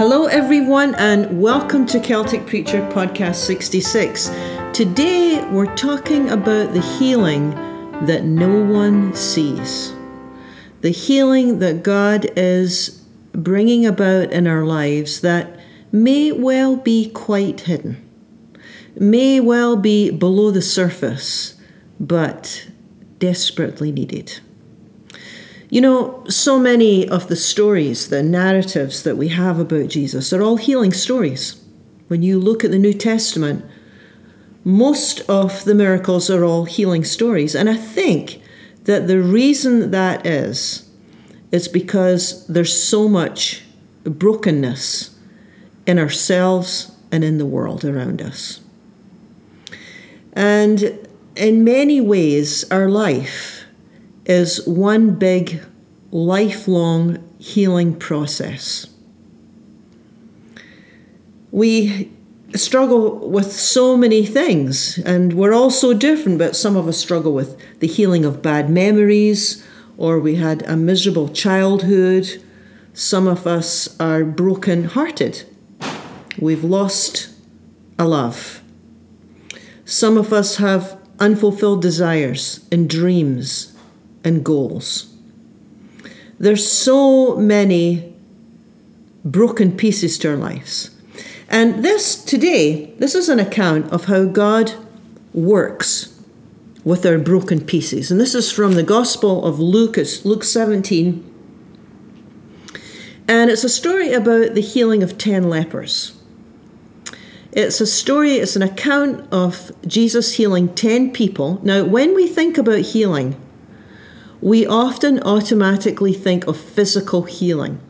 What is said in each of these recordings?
Hello, everyone, and welcome to Celtic Preacher Podcast 66. Today, we're talking about the healing that no one sees. The healing that God is bringing about in our lives that may well be quite hidden, may well be below the surface, but desperately needed. You know, so many of the stories, the narratives that we have about Jesus are all healing stories. When you look at the New Testament, most of the miracles are all healing stories. And I think that the reason that is, is because there's so much brokenness in ourselves and in the world around us. And in many ways, our life is one big lifelong healing process. We struggle with so many things, and we're all so different, but some of us struggle with the healing of bad memories, or we had a miserable childhood. Some of us are broken hearted. We've lost a love. Some of us have unfulfilled desires and dreams and goals. There's so many broken pieces to our lives. And this today, this is an account of how God works with our broken pieces. And this is from the Gospel of Lucas, Luke 17. And it's a story about the healing of 10 lepers. It's a story, it's an account of Jesus healing 10 people. Now, when we think about healing, we often automatically think of physical healing.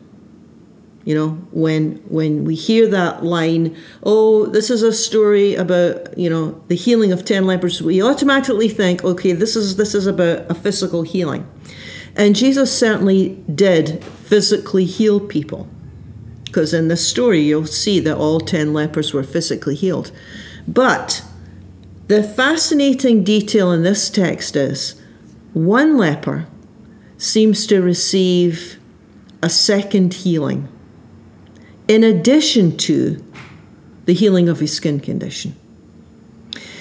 You know, when when we hear that line, oh, this is a story about, you know, the healing of 10 lepers, we automatically think, okay, this is this is about a physical healing. And Jesus certainly did physically heal people. Because in this story you'll see that all 10 lepers were physically healed. But the fascinating detail in this text is one leper seems to receive a second healing in addition to the healing of his skin condition.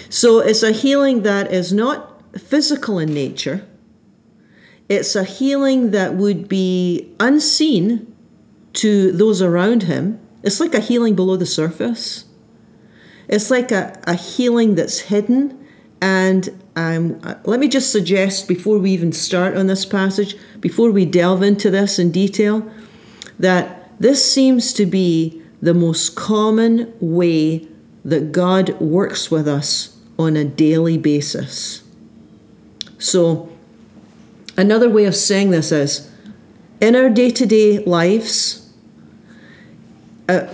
So it's a healing that is not physical in nature. It's a healing that would be unseen to those around him. It's like a healing below the surface. It's like a, a healing that's hidden and um, let me just suggest before we even start on this passage, before we delve into this in detail, that this seems to be the most common way that God works with us on a daily basis. So, another way of saying this is in our day to day lives, uh,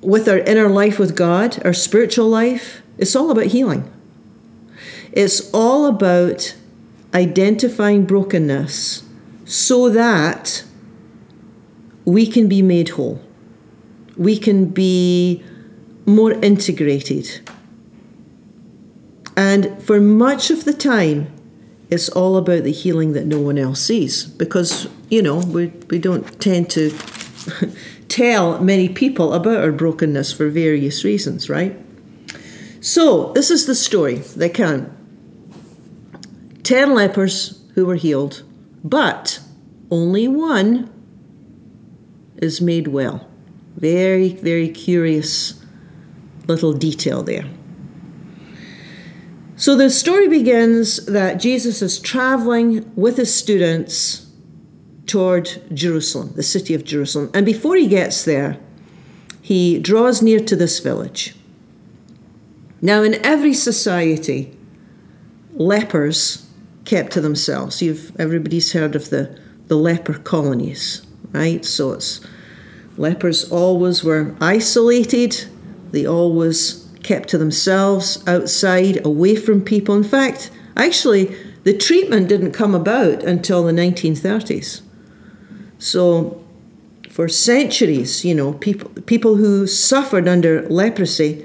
with our inner life with God, our spiritual life, it's all about healing. It's all about identifying brokenness so that we can be made whole. We can be more integrated. And for much of the time, it's all about the healing that no one else sees because, you know, we, we don't tend to tell many people about our brokenness for various reasons, right? So, this is the story, they can. 10 lepers who were healed, but only one is made well. Very, very curious little detail there. So the story begins that Jesus is traveling with his students toward Jerusalem, the city of Jerusalem. And before he gets there, he draws near to this village. Now, in every society, lepers kept to themselves. You've everybody's heard of the the leper colonies, right? So it's lepers always were isolated. They always kept to themselves, outside, away from people. In fact, actually, the treatment didn't come about until the 1930s. So, for centuries, you know, people people who suffered under leprosy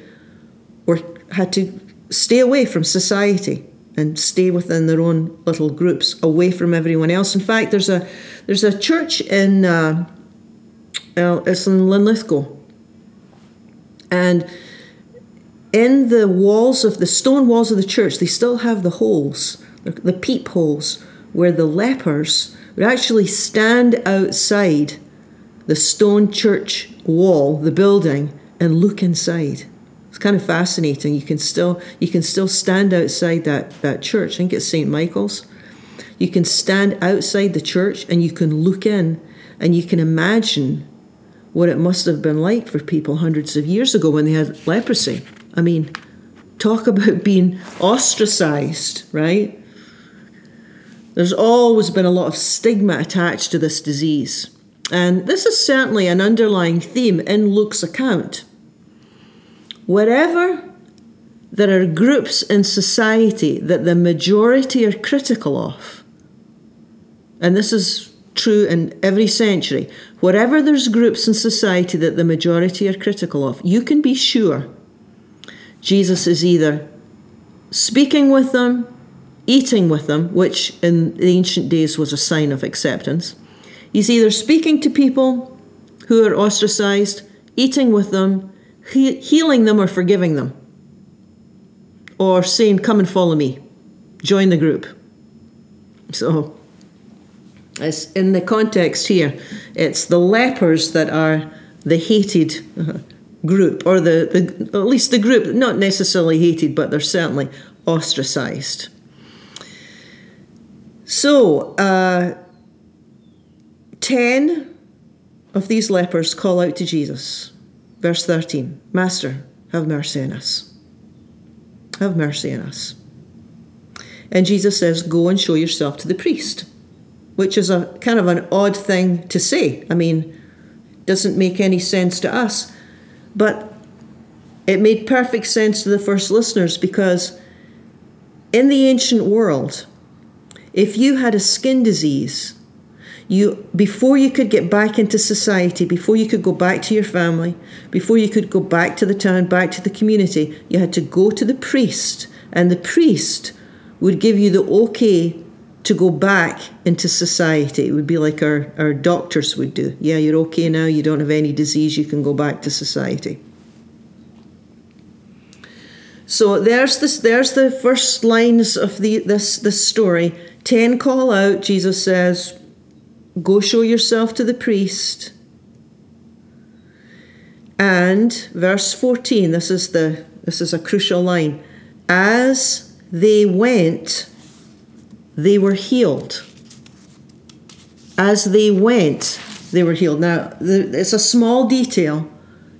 were had to stay away from society and stay within their own little groups away from everyone else. In fact, there's a there's a church in uh, it's in Linlithgow. And in the walls of the stone walls of the church, they still have the holes, the peepholes, where the lepers would actually stand outside the stone church wall, the building, and look inside. Kind of fascinating. You can still you can still stand outside that, that church. I think it's St. Michael's. You can stand outside the church and you can look in and you can imagine what it must have been like for people hundreds of years ago when they had leprosy. I mean, talk about being ostracized, right? There's always been a lot of stigma attached to this disease. And this is certainly an underlying theme in Luke's account. Wherever there are groups in society that the majority are critical of, and this is true in every century, wherever there's groups in society that the majority are critical of, you can be sure Jesus is either speaking with them, eating with them, which in the ancient days was a sign of acceptance. He's either speaking to people who are ostracized, eating with them, he- healing them, or forgiving them, or saying, Come and follow me, join the group. So, it's in the context here, it's the lepers that are the hated group, or the, the at least the group, not necessarily hated, but they're certainly ostracized. So, uh, 10 of these lepers call out to Jesus. Verse 13 Master, have mercy on us. Have mercy on us. And Jesus says, Go and show yourself to the priest, which is a kind of an odd thing to say. I mean, doesn't make any sense to us. But it made perfect sense to the first listeners because in the ancient world, if you had a skin disease, you before you could get back into society, before you could go back to your family, before you could go back to the town, back to the community, you had to go to the priest, and the priest would give you the okay to go back into society. It would be like our, our doctors would do. Yeah, you're okay now, you don't have any disease, you can go back to society. So there's this there's the first lines of the this this story. Ten call out, Jesus says, Go show yourself to the priest. And verse 14, this is the this is a crucial line. As they went, they were healed. As they went, they were healed. Now, it's a small detail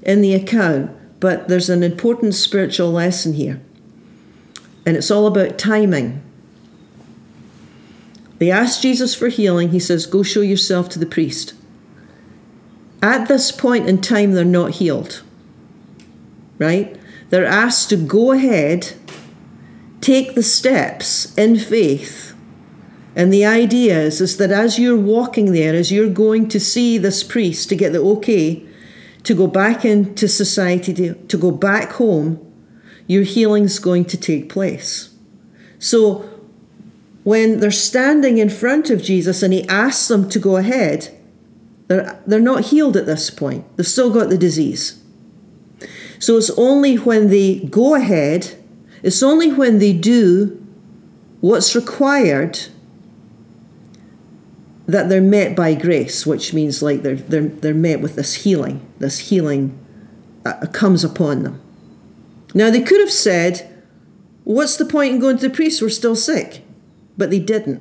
in the account, but there's an important spiritual lesson here. And it's all about timing. They ask Jesus for healing. He says, Go show yourself to the priest. At this point in time, they're not healed. Right? They're asked to go ahead, take the steps in faith. And the idea is, is that as you're walking there, as you're going to see this priest to get the okay to go back into society, to, to go back home, your healing's going to take place. So when they're standing in front of Jesus and he asks them to go ahead, they're, they're not healed at this point. They've still got the disease. So it's only when they go ahead, it's only when they do what's required that they're met by grace, which means like they're, they're, they're met with this healing. This healing comes upon them. Now, they could have said, What's the point in going to the priest? We're still sick but they didn't.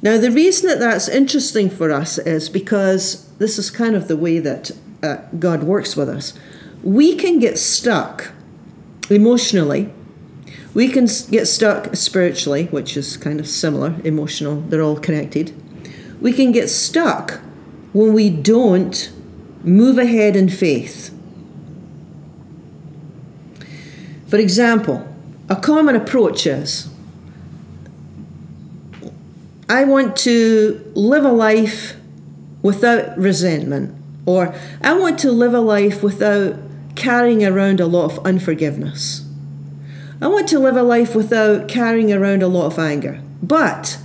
Now, the reason that that's interesting for us is because this is kind of the way that uh, God works with us. We can get stuck emotionally, we can get stuck spiritually, which is kind of similar, emotional, they're all connected. We can get stuck when we don't move ahead in faith. For example, a common approach is I want to live a life without resentment, or I want to live a life without carrying around a lot of unforgiveness. I want to live a life without carrying around a lot of anger. But,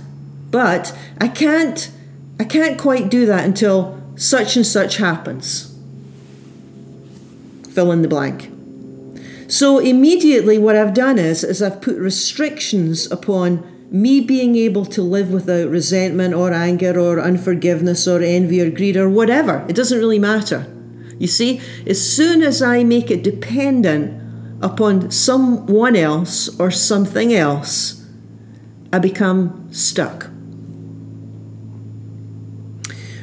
but I can't, I can't quite do that until such and such happens. Fill in the blank. So immediately what I've done is, is I've put restrictions upon me being able to live without resentment or anger or unforgiveness or envy or greed or whatever. It doesn't really matter. You see, as soon as I make it dependent upon someone else or something else, I become stuck.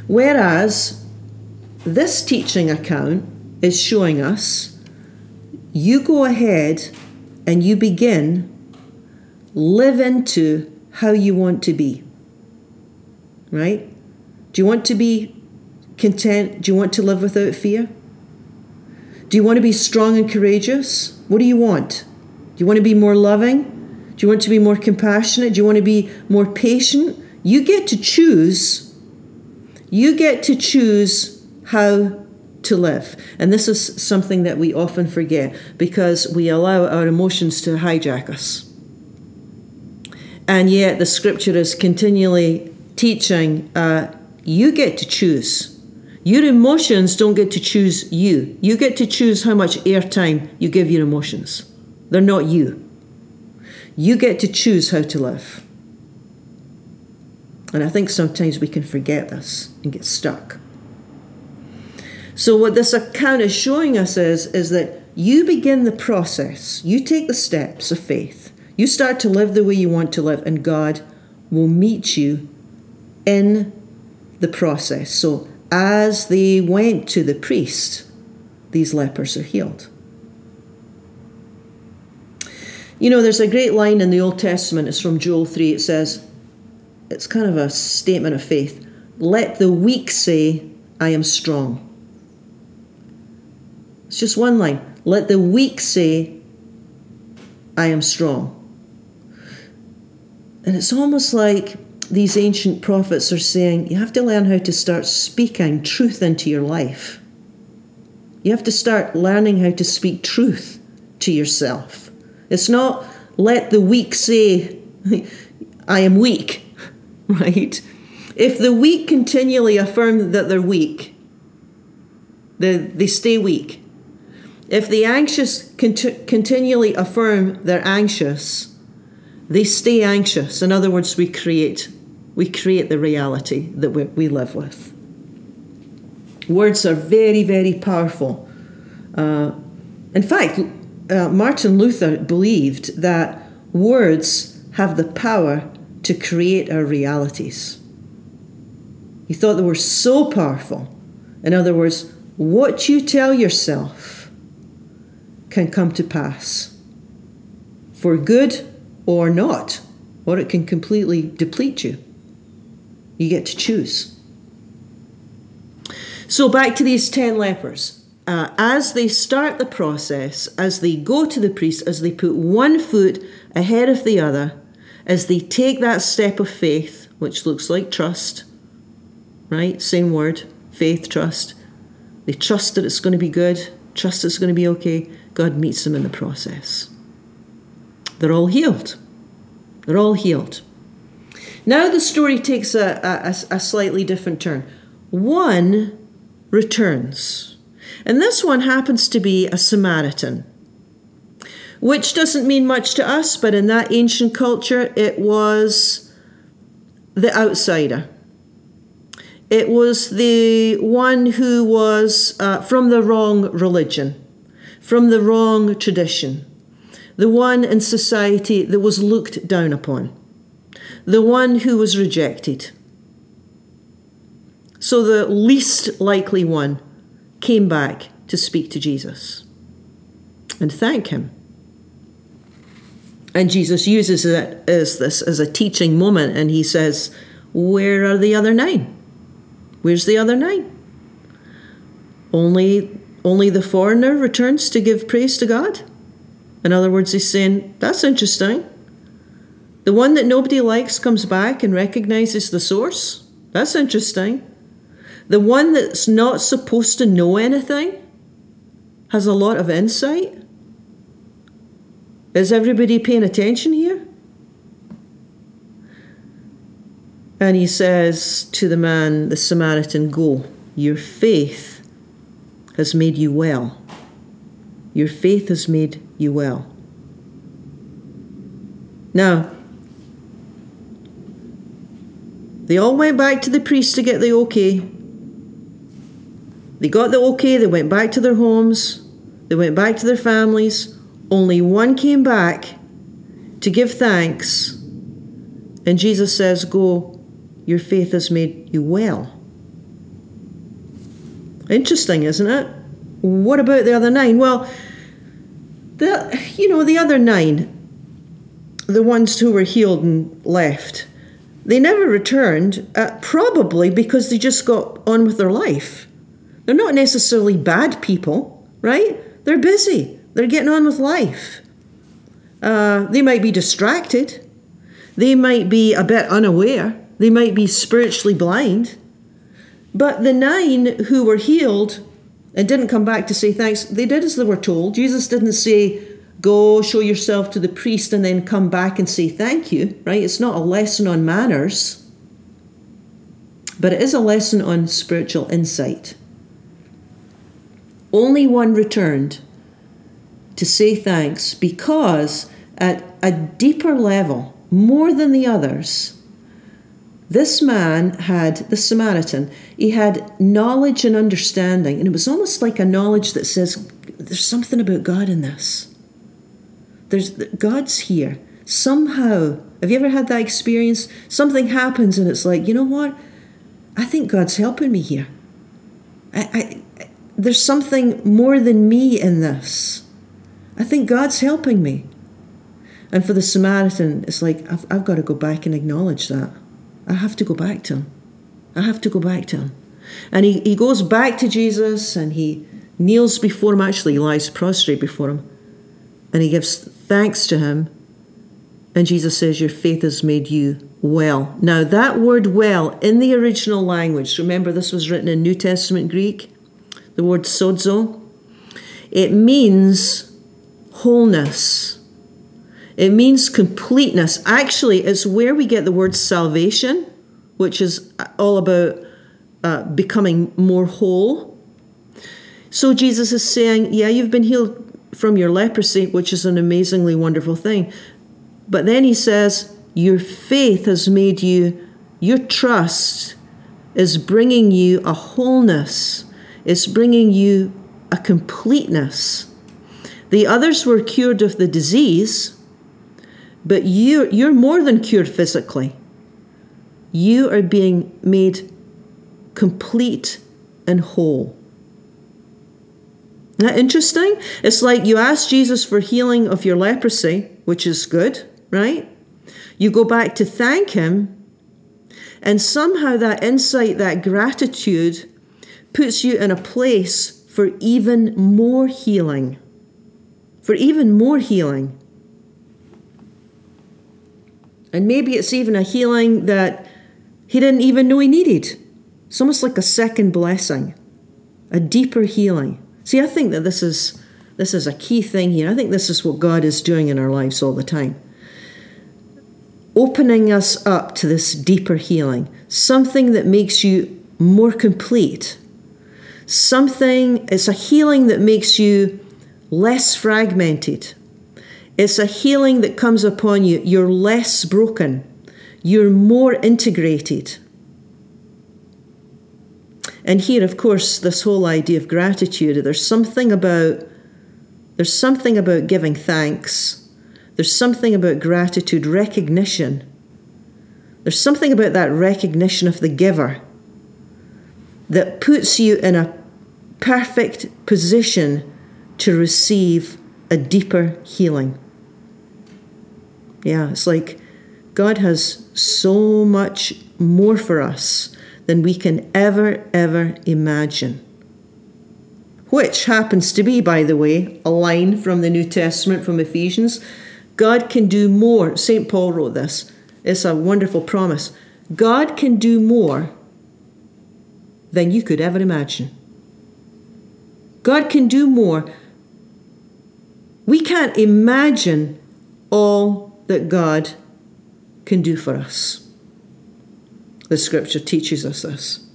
Whereas this teaching account is showing us you go ahead and you begin live into how you want to be. Right? Do you want to be content? Do you want to live without fear? Do you want to be strong and courageous? What do you want? Do you want to be more loving? Do you want to be more compassionate? Do you want to be more patient? You get to choose. You get to choose how to live. And this is something that we often forget because we allow our emotions to hijack us. And yet the scripture is continually teaching uh, you get to choose. Your emotions don't get to choose you. You get to choose how much airtime you give your emotions. They're not you. You get to choose how to live. And I think sometimes we can forget this and get stuck. So, what this account is showing us is, is that you begin the process, you take the steps of faith, you start to live the way you want to live, and God will meet you in the process. So, as they went to the priest, these lepers are healed. You know, there's a great line in the Old Testament, it's from Joel 3. It says, it's kind of a statement of faith. Let the weak say, I am strong. It's just one line. Let the weak say, I am strong. And it's almost like these ancient prophets are saying you have to learn how to start speaking truth into your life. You have to start learning how to speak truth to yourself. It's not let the weak say, I am weak, right? If the weak continually affirm that they're weak, they, they stay weak. If the anxious cont- continually affirm they're anxious, they stay anxious. In other words, we create we create the reality that we, we live with. Words are very, very powerful. Uh, in fact, uh, Martin Luther believed that words have the power to create our realities. He thought they were so powerful. In other words, what you tell yourself can come to pass for good or not, or it can completely deplete you. You get to choose. So, back to these 10 lepers. Uh, as they start the process, as they go to the priest, as they put one foot ahead of the other, as they take that step of faith, which looks like trust, right? Same word faith, trust. They trust that it's going to be good, trust it's going to be okay. God meets them in the process. They're all healed. They're all healed. Now the story takes a, a, a slightly different turn. One returns, and this one happens to be a Samaritan, which doesn't mean much to us, but in that ancient culture, it was the outsider. It was the one who was uh, from the wrong religion, from the wrong tradition, the one in society that was looked down upon the one who was rejected. So the least likely one came back to speak to Jesus and thank him. And Jesus uses it as this as a teaching moment and he says, Where are the other nine? Where's the other nine? Only only the foreigner returns to give praise to God? In other words, he's saying, That's interesting. The one that nobody likes comes back and recognizes the source. That's interesting. The one that's not supposed to know anything has a lot of insight. Is everybody paying attention here? And he says to the man, the Samaritan, Go, your faith has made you well. Your faith has made you well. Now, they all went back to the priest to get the okay. They got the okay, they went back to their homes, they went back to their families. Only one came back to give thanks. And Jesus says, Go, your faith has made you well. Interesting, isn't it? What about the other nine? Well, the you know, the other nine, the ones who were healed and left, they never returned, uh, probably because they just got on with their life. They're not necessarily bad people, right? They're busy. They're getting on with life. Uh, they might be distracted. They might be a bit unaware. They might be spiritually blind. But the nine who were healed and didn't come back to say thanks, they did as they were told. Jesus didn't say, Go show yourself to the priest and then come back and say thank you, right? It's not a lesson on manners, but it is a lesson on spiritual insight. Only one returned to say thanks because at a deeper level, more than the others, this man had, the Samaritan, he had knowledge and understanding, and it was almost like a knowledge that says, there's something about God in this. There's God's here. Somehow, have you ever had that experience? Something happens and it's like, you know what? I think God's helping me here. I, I, there's something more than me in this. I think God's helping me. And for the Samaritan, it's like, I've, I've got to go back and acknowledge that. I have to go back to him. I have to go back to him. And he, he goes back to Jesus and he kneels before him, actually, he lies prostrate before him. And he gives thanks to him. And Jesus says, Your faith has made you well. Now, that word well in the original language, remember this was written in New Testament Greek, the word sozo, it means wholeness. It means completeness. Actually, it's where we get the word salvation, which is all about uh, becoming more whole. So Jesus is saying, Yeah, you've been healed from your leprosy, which is an amazingly wonderful thing. But then he says, Your faith has made you, your trust is bringing you a wholeness, it's bringing you a completeness. The others were cured of the disease, but you, you're more than cured physically. You are being made complete and whole. Isn't that interesting? It's like you ask Jesus for healing of your leprosy, which is good, right? You go back to thank Him, and somehow that insight, that gratitude, puts you in a place for even more healing for even more healing. And maybe it's even a healing that he didn't even know he needed. It's almost like a second blessing, a deeper healing. See, I think that this is this is a key thing here. I think this is what God is doing in our lives all the time. Opening us up to this deeper healing, something that makes you more complete. Something, it's a healing that makes you less fragmented. It's a healing that comes upon you. You're less broken. You're more integrated. And here, of course, this whole idea of gratitude, there's something about there's something about giving thanks. There's something about gratitude, recognition. There's something about that recognition of the giver that puts you in a perfect position to receive a deeper healing. Yeah, it's like God has so much more for us than we can ever, ever imagine. Which happens to be, by the way, a line from the New Testament from Ephesians. God can do more. St. Paul wrote this. It's a wonderful promise. God can do more than you could ever imagine. God can do more we can't imagine all that God can do for us. The scripture teaches us this.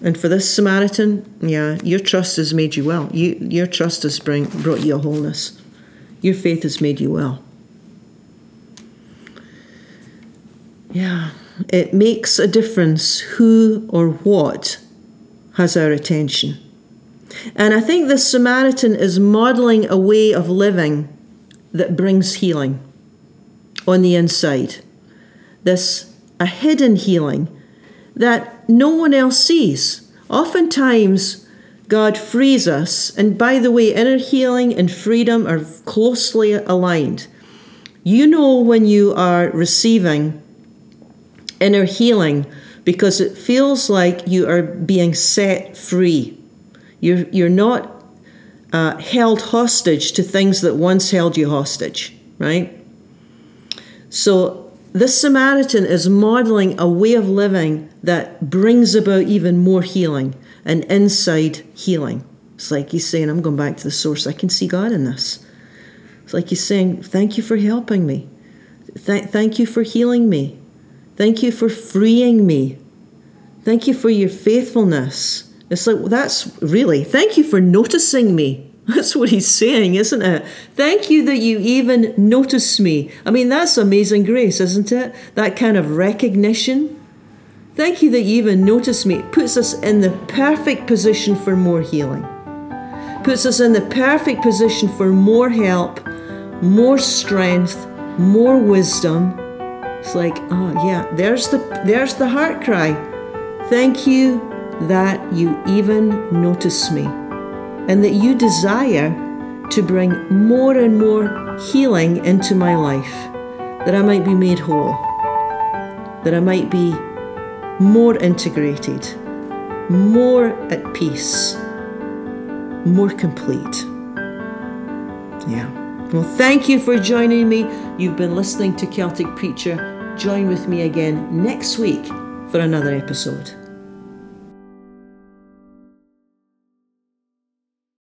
And for this Samaritan, yeah, your trust has made you well. You, your trust has bring, brought you a wholeness. Your faith has made you well. Yeah, it makes a difference who or what has our attention. And I think the Samaritan is modeling a way of living that brings healing on the inside. This a hidden healing that no one else sees. Oftentimes, God frees us, and by the way, inner healing and freedom are closely aligned. You know when you are receiving inner healing because it feels like you are being set free. You're, you're not uh, held hostage to things that once held you hostage, right? So, this Samaritan is modeling a way of living that brings about even more healing and inside healing. It's like he's saying, I'm going back to the source. I can see God in this. It's like he's saying, Thank you for helping me. Th- thank you for healing me. Thank you for freeing me. Thank you for your faithfulness. It's like, well, that's really, thank you for noticing me. That's what he's saying, isn't it? Thank you that you even notice me. I mean, that's amazing grace, isn't it? That kind of recognition. Thank you that you even notice me. It puts us in the perfect position for more healing. Puts us in the perfect position for more help, more strength, more wisdom. It's like, oh yeah, there's the there's the heart cry. Thank you that you even notice me and that you desire to bring more and more healing into my life, that I might be made whole, that I might be more integrated, more at peace, more complete. Yeah. Well, thank you for joining me. You've been listening to Celtic Preacher. Join with me again next week for another episode.